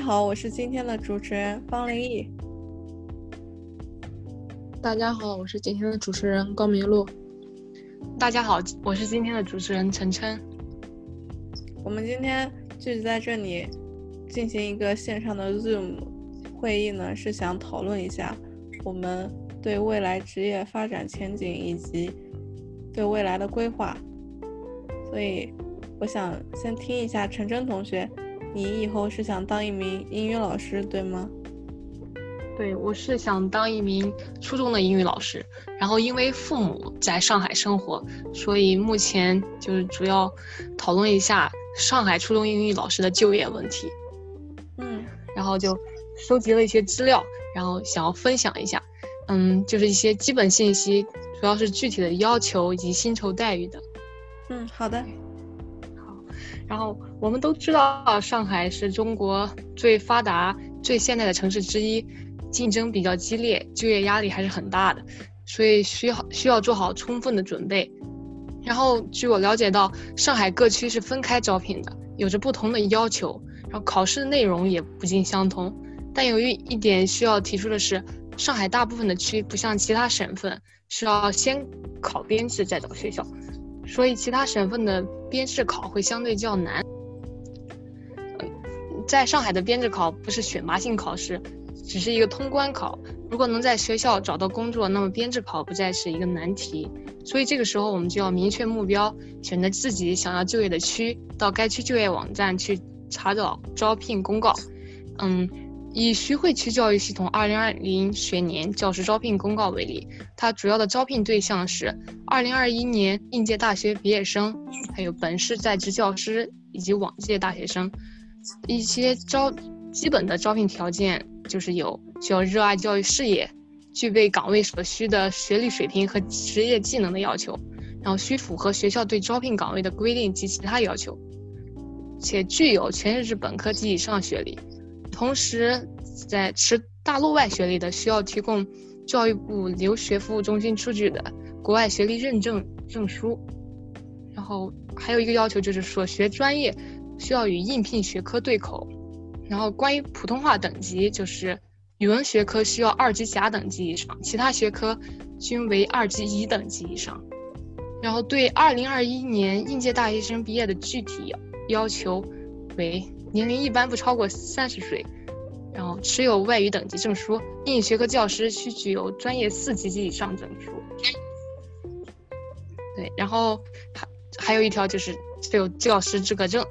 好，我是今天的主持人方林毅。大家好，我是今天的主持人高明露。大家好，我是今天的主持人陈琛。我们今天聚集在这里进行一个线上的 Zoom 会议呢，是想讨论一下我们对未来职业发展前景以及对未来的规划。所以，我想先听一下陈琛同学。你以后是想当一名英语老师，对吗？对，我是想当一名初中的英语老师。然后因为父母在上海生活，所以目前就是主要讨论一下上海初中英语老师的就业问题。嗯，然后就收集了一些资料，然后想要分享一下。嗯，就是一些基本信息，主要是具体的要求以及薪酬待遇的。嗯，好的。然后我们都知道，上海是中国最发达、最现代的城市之一，竞争比较激烈，就业压力还是很大的，所以需要需要做好充分的准备。然后据我了解到，上海各区是分开招聘的，有着不同的要求，然后考试的内容也不尽相同。但由于一点需要提出的是，上海大部分的区不像其他省份，需要先考编制再找学校。所以其他省份的编制考会相对较难。在上海的编制考不是选拔性考试，只是一个通关考。如果能在学校找到工作，那么编制考不再是一个难题。所以这个时候我们就要明确目标，选择自己想要就业的区，到该区就业网站去查找招聘公告。嗯。以徐汇区教育系统二零二零学年教师招聘公告为例，它主要的招聘对象是二零二一年应届大学毕业生，还有本市在职教师以及往届大学生。一些招基本的招聘条件就是有需要热爱教育事业，具备岗位所需的学历水平和职业技能的要求，然后需符合学校对招聘岗位的规定及其他要求，且具有全日制本科及以上学历。同时，在持大陆外学历的，需要提供教育部留学服务中心出具的国外学历认证证书。然后还有一个要求就是所学专业需要与应聘学科对口。然后关于普通话等级，就是语文学科需要二级甲等级以上，其他学科均为二级乙等级以上。然后对二零二一年应届大学生毕业的具体要求为。年龄一般不超过三十岁，然后持有外语等级证书，英语学科教师需具有专业四级及以上证书。对，然后还还有一条就是持有教师资格证。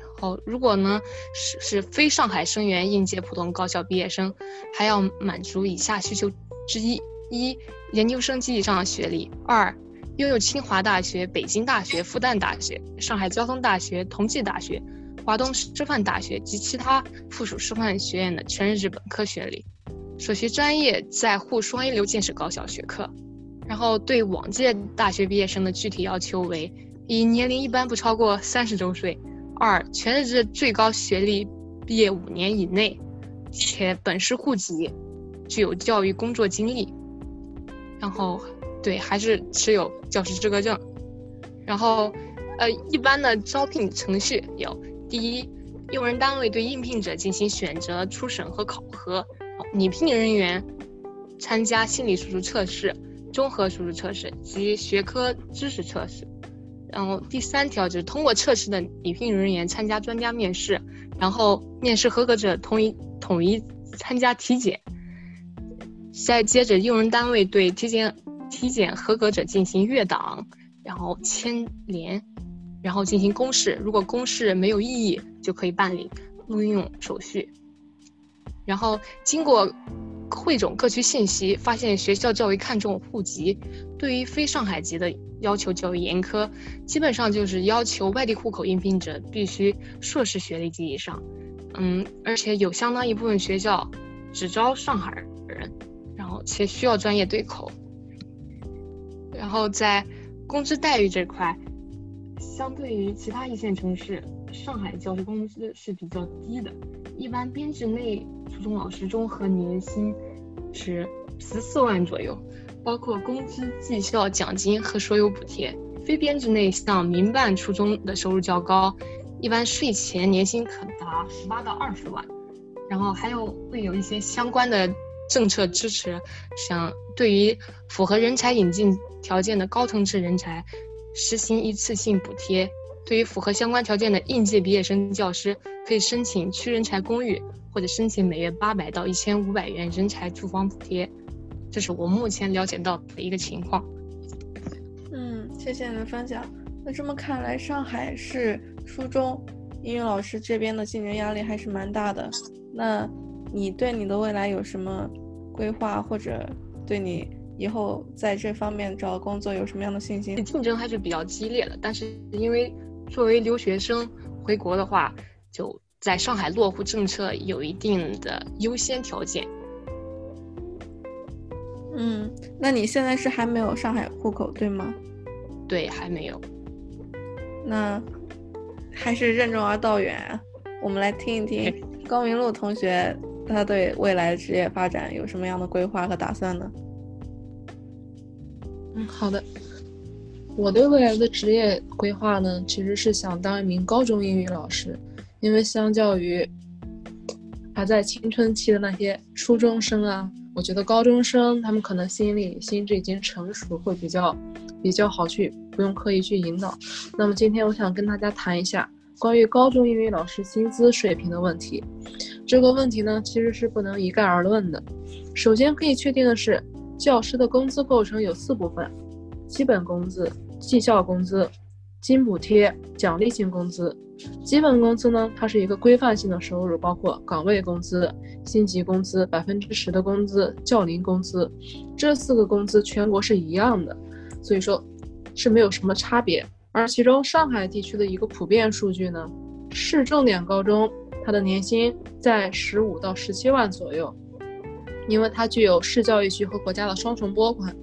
然后如果呢是是非上海生源应届普通高校毕业生，还要满足以下需求之一：一、研究生及以上的学历；二、拥有清华大学、北京大学、复旦大学、上海交通大学、同济大学。华东师范大学及其他附属师范学院的全日制本科学历，所学专业在沪双一流建设高校学科。然后对往届大学毕业生的具体要求为：一、年龄一般不超过三十周岁；二、全日制最高学历毕业五年以内，且本市户籍，具有教育工作经历。然后，对，还是持有教师资格证。然后，呃，一般的招聘程序有。第一，用人单位对应聘者进行选择、初审和考核，拟聘人员参加心理素质测试、综合素质测试及学科知识测试。然后第三条就是通过测试的拟聘人员参加专家面试，然后面试合格者统一统一参加体检。再接着，用人单位对体检体检合格者进行阅档，然后签联。然后进行公示，如果公示没有异议，就可以办理录用手续。然后经过汇总各区信息，发现学校较为看重户籍，对于非上海籍的要求较为严苛，基本上就是要求外地户口应聘者必须硕士学历及以上。嗯，而且有相当一部分学校只招上海人，然后且需要专业对口。然后在工资待遇这块。相对于其他一线城市，上海教师工资是比较低的。一般编制内初中老师综合年薪是十四万左右，包括工资、绩效奖金和所有补贴。非编制内像民办初中的收入较高，一般税前年薪可达十八到二十万。然后还有会有一些相关的政策支持，像对于符合人才引进条件的高层次人才，实行一次性补贴；对于符合相关条件的应届毕业生教师，可以申请区人才公寓，或者申请每月八百到一千五百元人才住房补贴。这是我目前了解到的一个情况。嗯，谢谢你的分享。那这么看来，上海市初中英语老师这边的竞争压力还是蛮大的。那你对你的未来有什么规划，或者对你以后在这方面找工作有什么样的信心？竞争还是比较激烈的，但是因为作为留学生回国的话，就在上海落户政策有一定的优先条件。嗯，那你现在是还没有上海户口对吗？对，还没有。那还是任重而道远。我们来听一听。高明路同学，他对未来职业发展有什么样的规划和打算呢？好的。我对未来的职业规划呢，其实是想当一名高中英语老师，因为相较于还在青春期的那些初中生啊，我觉得高中生他们可能心理心智已经成熟，会比较比较好去，不用刻意去引导。那么今天我想跟大家谈一下。关于高中英语老师薪资水平的问题，这个问题呢其实是不能一概而论的。首先可以确定的是，教师的工资构成有四部分：基本工资、绩效工资、津补贴、奖励性工资。基本工资呢，它是一个规范性的收入，包括岗位工资、薪级工资、百分之十的工资、教龄工资，这四个工资全国是一样的，所以说是没有什么差别。而其中上海地区的一个普遍数据呢，市重点高中它的年薪在十五到十七万左右，因为它具有市教育局和国家的双重拨款。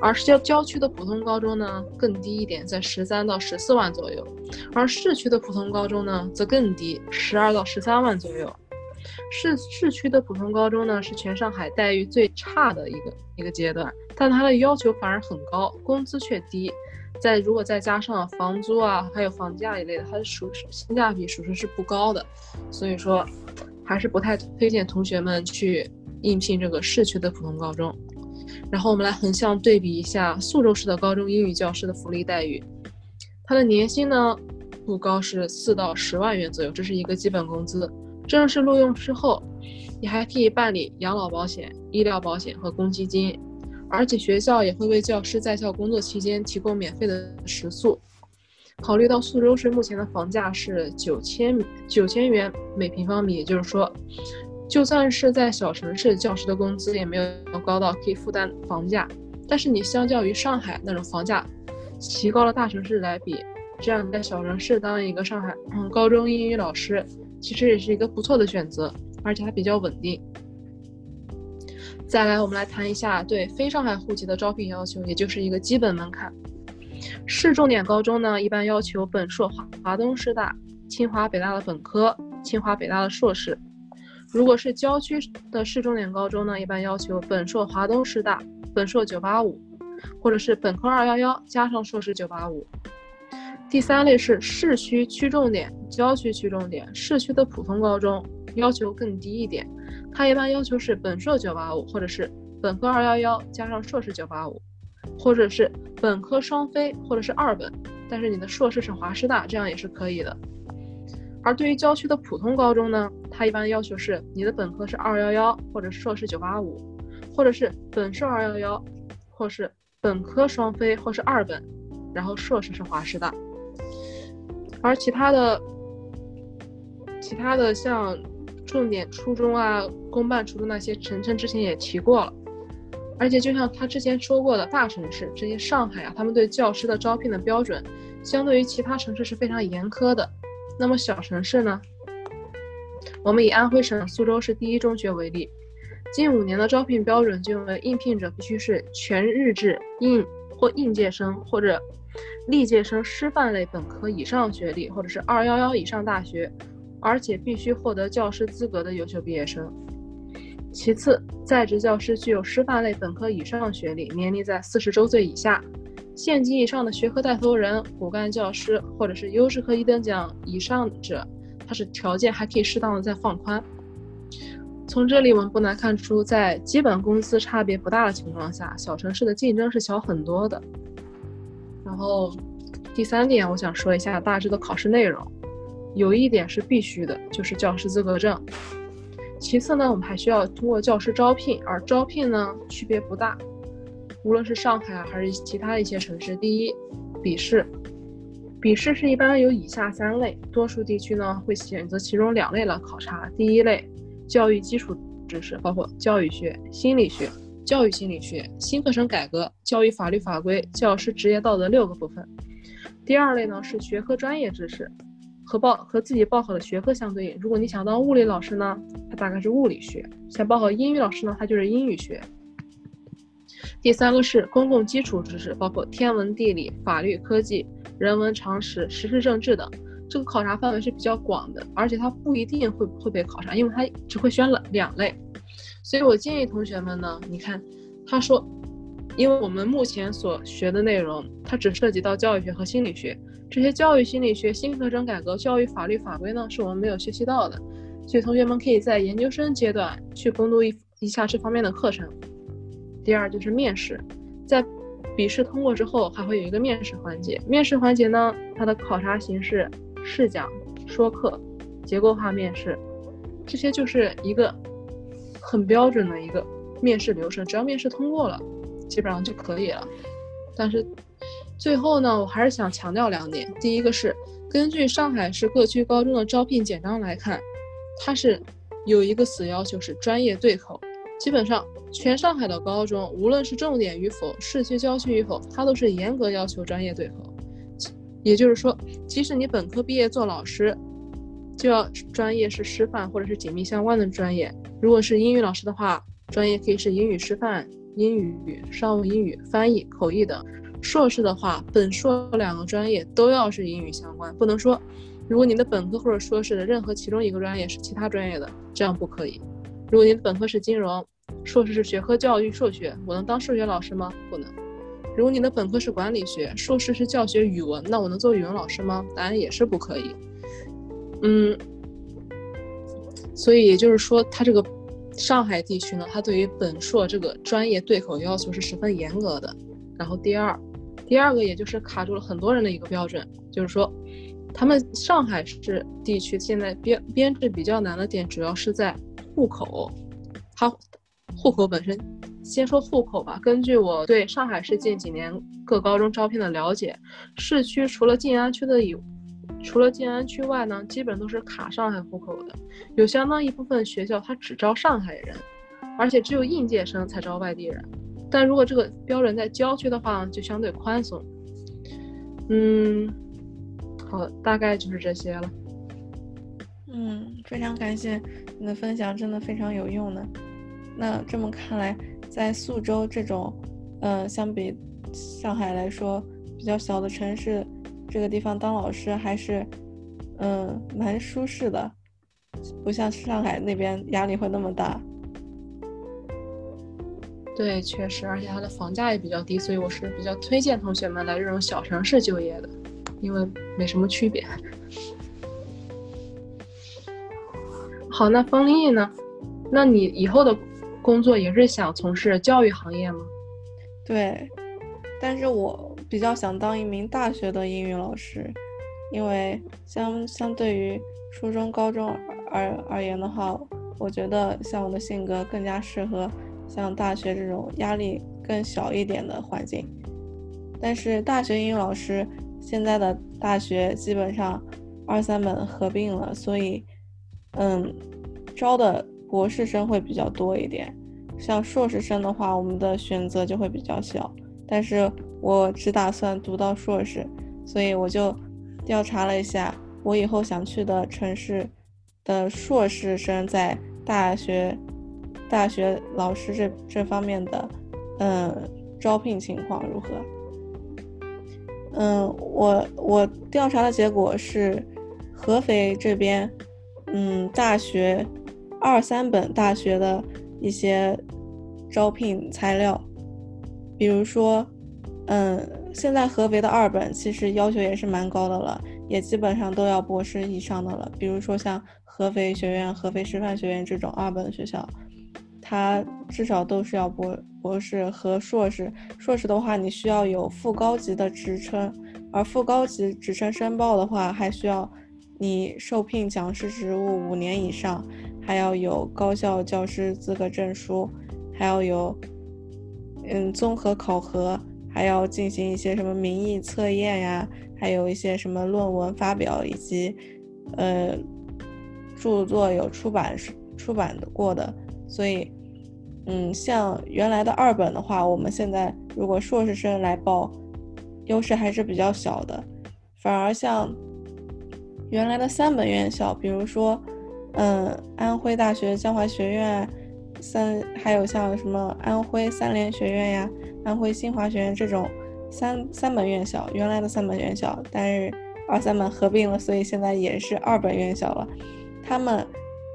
而郊郊区的普通高中呢更低一点，在十三到十四万左右，而市区的普通高中呢则更低，十二到十三万左右。市市区的普通高中呢是全上海待遇最差的一个一个阶段，但它的要求反而很高，工资却低。再如果再加上房租啊，还有房价一类的，它的属性价比属实是不高的，所以说还是不太推荐同学们去应聘这个市区的普通高中。然后我们来横向对比一下宿州市的高中英语教师的福利待遇，它的年薪呢不高，是四到十万元左右，这是一个基本工资。正式录用之后，你还可以办理养老保险、医疗保险和公积金。而且学校也会为教师在校工作期间提供免费的食宿。考虑到宿州市目前的房价是九千九千元每平方米，也就是说，就算是在小城市，教师的工资也没有高到可以负担房价。但是你相较于上海那种房价奇高的大城市来比，这样在小城市当一个上海高中英语老师，其实也是一个不错的选择，而且还比较稳定。再来，我们来谈一下对非上海户籍的招聘要求，也就是一个基本门槛。市重点高中呢，一般要求本硕华华东师大、清华北大的本科，清华北大的硕士。如果是郊区的市重点高中呢，一般要求本硕华东师大、本硕985，或者是本科211加上硕士985。第三类是市区区重点、郊区区重点，市区的普通高中要求更低一点。它一般要求是本硕九八五，或者是本科二幺幺加上硕士九八五，或者是本科双非，或者是二本，但是你的硕士是华师大，这样也是可以的。而对于郊区的普通高中呢，他一般要求是你的本科是二幺幺，或者硕士九八五，或者是本硕二幺幺，或是本科双非，或是二本，然后硕士是华师大。而其他的，其他的像。重点初中啊，公办初中那些，晨晨之前也提过了。而且就像他之前说过的，大城市这些上海啊，他们对教师的招聘的标准，相对于其他城市是非常严苛的。那么小城市呢？我们以安徽省宿州市第一中学为例，近五年的招聘标准均为，应聘者必须是全日制应或应届生或者历届生师范类本科以上学历，或者是二幺幺以上大学。而且必须获得教师资格的优秀毕业生。其次，在职教师具有师范类本科以上学历，年龄在四十周岁以下，县级以上的学科带头人、骨干教师或者是优质科一等奖以上者，它是条件还可以适当的再放宽。从这里我们不难看出，在基本工资差别不大的情况下，小城市的竞争是小很多的。然后第三点，我想说一下大致的考试内容。有一点是必须的，就是教师资格证。其次呢，我们还需要通过教师招聘，而招聘呢区别不大，无论是上海还是其他一些城市。第一，笔试，笔试是一般有以下三类，多数地区呢会选择其中两类来考察。第一类，教育基础知识，包括教育学、心理学、教育心理学、新课程改革、教育法律法规、教师职业道德六个部分。第二类呢是学科专业知识。和报和自己报考的学科相对应。如果你想当物理老师呢，它大概是物理学；想报考英语老师呢，它就是英语学。第三个是公共基础知识，包括天文、地理、法律、科技、人文常识、时事政治等。这个考察范围是比较广的，而且它不一定会会被考察，因为它只会选两两类。所以我建议同学们呢，你看，他说，因为我们目前所学的内容，它只涉及到教育学和心理学。这些教育心理学、新课程改革、教育法律法规呢，是我们没有学习到的，所以同学们可以在研究生阶段去攻读一一下这方面的课程。第二就是面试，在笔试通过之后，还会有一个面试环节。面试环节呢，它的考察形式试讲、说课、结构化面试，这些就是一个很标准的一个面试流程，只要面试通过了，基本上就可以了。但是。最后呢，我还是想强调两点。第一个是根据上海市各区高中的招聘简章来看，它是有一个死要求是专业对口。基本上全上海的高中，无论是重点与否、市区郊区与否，它都是严格要求专业对口。也就是说，即使你本科毕业做老师，就要专业是师范或者是紧密相关的专业。如果是英语老师的话，专业可以是英语师范、英语、商务英语、翻译、口译等。硕士的话，本硕两个专业都要是英语相关，不能说，如果你的本科或者硕士的任何其中一个专业是其他专业的，这样不可以。如果你的本科是金融，硕士是学科教育数学，我能当数学老师吗？不能。如果你的本科是管理学，硕士是教学语文，那我能做语文老师吗？答案也是不可以。嗯，所以也就是说，它这个上海地区呢，它对于本硕这个专业对口要求是十分严格的。然后第二。第二个，也就是卡住了很多人的一个标准，就是说，他们上海市地区现在编编制比较难的点，主要是在户口。它户口本身，先说户口吧。根据我对上海市近几年各高中招聘的了解，市区除了静安区的以，除了静安区外呢，基本都是卡上海户口的。有相当一部分学校，它只招上海人，而且只有应届生才招外地人。但如果这个标准在郊区的话，就相对宽松。嗯，好，大概就是这些了。嗯，非常感谢你的分享，真的非常有用呢。那这么看来，在宿州这种，嗯，相比上海来说比较小的城市，这个地方当老师还是，嗯，蛮舒适的，不像上海那边压力会那么大。对，确实，而且它的房价也比较低，所以我是比较推荐同学们来这种小城市就业的，因为没什么区别。好，那方丽呢？那你以后的工作也是想从事教育行业吗？对，但是我比较想当一名大学的英语老师，因为相相对于初中、高中而而言的话，我觉得像我的性格更加适合。像大学这种压力更小一点的环境，但是大学英语老师现在的大学基本上二三本合并了，所以嗯，招的博士生会比较多一点。像硕士生的话，我们的选择就会比较小。但是我只打算读到硕士，所以我就调查了一下我以后想去的城市的硕士生在大学。大学老师这这方面的，嗯，招聘情况如何？嗯，我我调查的结果是，合肥这边，嗯，大学二三本大学的一些招聘材料，比如说，嗯，现在合肥的二本其实要求也是蛮高的了，也基本上都要博士以上的了。比如说像合肥学院、合肥师范学院这种二本学校，它至少都是要博博士和硕士。硕士的话，你需要有副高级的职称，而副高级职称申报的话，还需要你受聘讲师职务五年以上，还要有高校教师资格证书，还要有嗯综合考核。还要进行一些什么民意测验呀，还有一些什么论文发表以及，呃，著作有出版出版过的，所以，嗯，像原来的二本的话，我们现在如果硕士生来报，优势还是比较小的，反而像原来的三本院校，比如说，嗯，安徽大学江淮学院，三还有像什么安徽三联学院呀。安徽新华学院这种三三本院校，原来的三本院校，但是二三本合并了，所以现在也是二本院校了。他们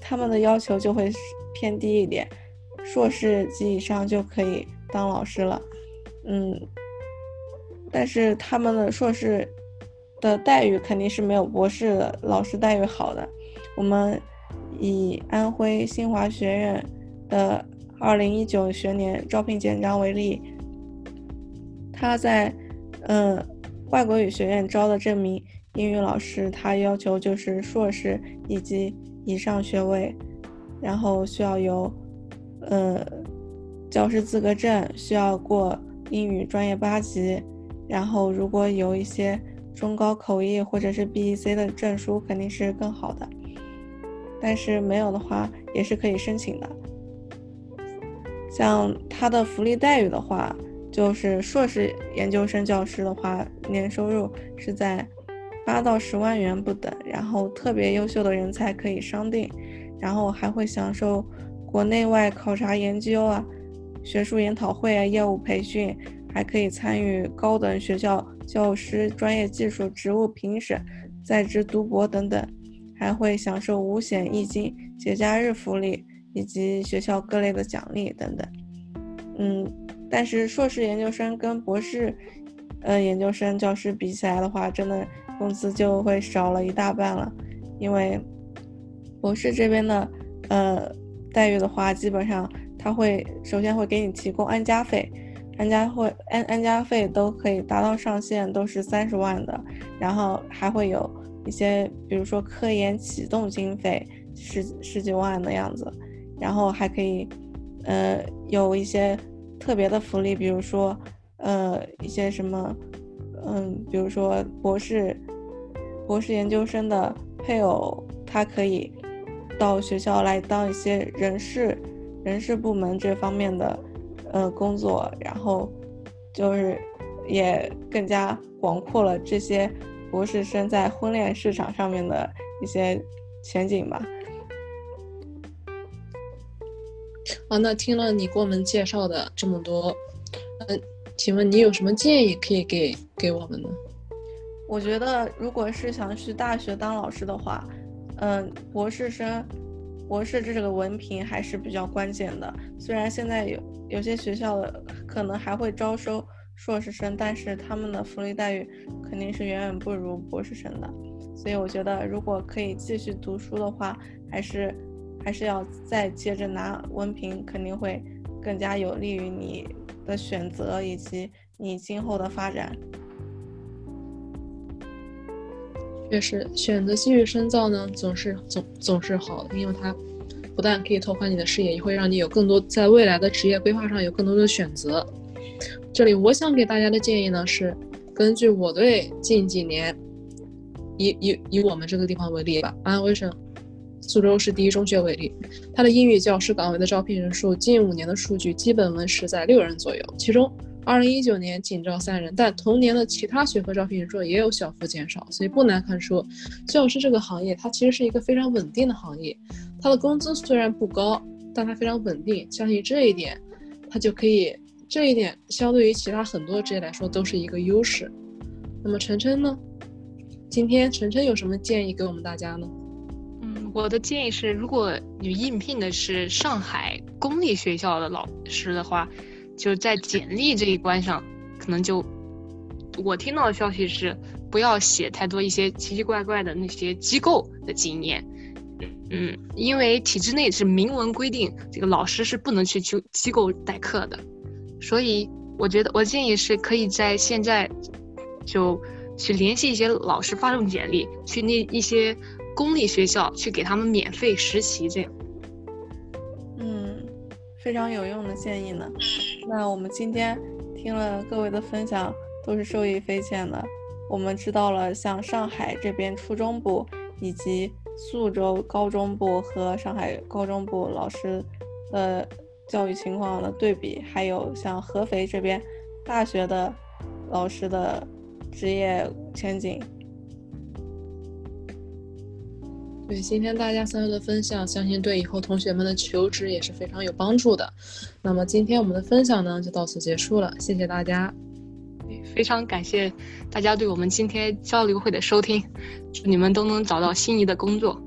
他们的要求就会偏低一点，硕士及以上就可以当老师了。嗯，但是他们的硕士的待遇肯定是没有博士的老师待遇好的。我们以安徽新华学院的二零一九学年招聘简章为例。他在，嗯，外国语学院招的这名英语老师，他要求就是硕士以及以上学位，然后需要有，呃，教师资格证，需要过英语专业八级，然后如果有一些中高口译或者是 B.E.C 的证书，肯定是更好的。但是没有的话，也是可以申请的。像他的福利待遇的话。就是硕士研究生教师的话，年收入是在八到十万元不等，然后特别优秀的人才可以商定，然后还会享受国内外考察研究啊、学术研讨会啊、业务培训，还可以参与高等学校教师专业技术职务评审、在职读博等等，还会享受五险一金、节假日福利以及学校各类的奖励等等。嗯。但是硕士研究生跟博士，呃，研究生教师比起来的话，真的工资就会少了一大半了。因为博士这边的，呃，待遇的话，基本上他会首先会给你提供安家费，安家会安安家费都可以达到上限都是三十万的，然后还会有一些，比如说科研启动经费十十几万的样子，然后还可以，呃，有一些。特别的福利，比如说，呃，一些什么，嗯，比如说博士、博士研究生的配偶，他可以到学校来当一些人事、人事部门这方面的，呃，工作，然后就是也更加广阔了这些博士生在婚恋市场上面的一些前景吧。啊，那听了你给我们介绍的这么多，嗯，请问你有什么建议可以给给我们呢？我觉得，如果是想去大学当老师的话，嗯，博士生，博士这个文凭还是比较关键的。虽然现在有有些学校可能还会招收硕士生，但是他们的福利待遇肯定是远远不如博士生的。所以我觉得，如果可以继续读书的话，还是。还是要再接着拿文凭，肯定会更加有利于你的选择以及你今后的发展。确实，选择继续深造呢，总是总总是好的，因为它不但可以拓宽你的视野，也会让你有更多在未来的职业规划上有更多的选择。这里我想给大家的建议呢是，根据我对近几年，以以以我们这个地方为例吧，安徽省。宿州市第一中学为例，它的英语教师岗位的招聘人数，近五年的数据基本维持在六人左右。其中，二零一九年仅招三人，但同年的其他学科招聘人数也有小幅减少。所以不难看出，教师这个行业它其实是一个非常稳定的行业。它的工资虽然不高，但它非常稳定。相信这一点，它就可以这一点相对于其他很多职业来说都是一个优势。那么晨晨呢？今天晨晨有什么建议给我们大家呢？嗯我的建议是，如果你应聘的是上海公立学校的老师的话，就在简历这一关上，可能就我听到的消息是，不要写太多一些奇奇怪怪的那些机构的经验。嗯，因为体制内是明文规定，这个老师是不能去去机构代课的，所以我觉得我建议是可以在现在就去联系一些老师，发送简历去那一些公立学校去给他们免费实习，这样。嗯，非常有用的建议呢。那我们今天听了各位的分享，都是受益匪浅的。我们知道了像上海这边初中部以及。苏州高中部和上海高中部老师的教育情况的对比，还有像合肥这边大学的老师的职业前景。对，今天大家三位的分享，相信对以后同学们的求职也是非常有帮助的。那么今天我们的分享呢，就到此结束了，谢谢大家。非常感谢大家对我们今天交流会的收听，祝你们都能找到心仪的工作。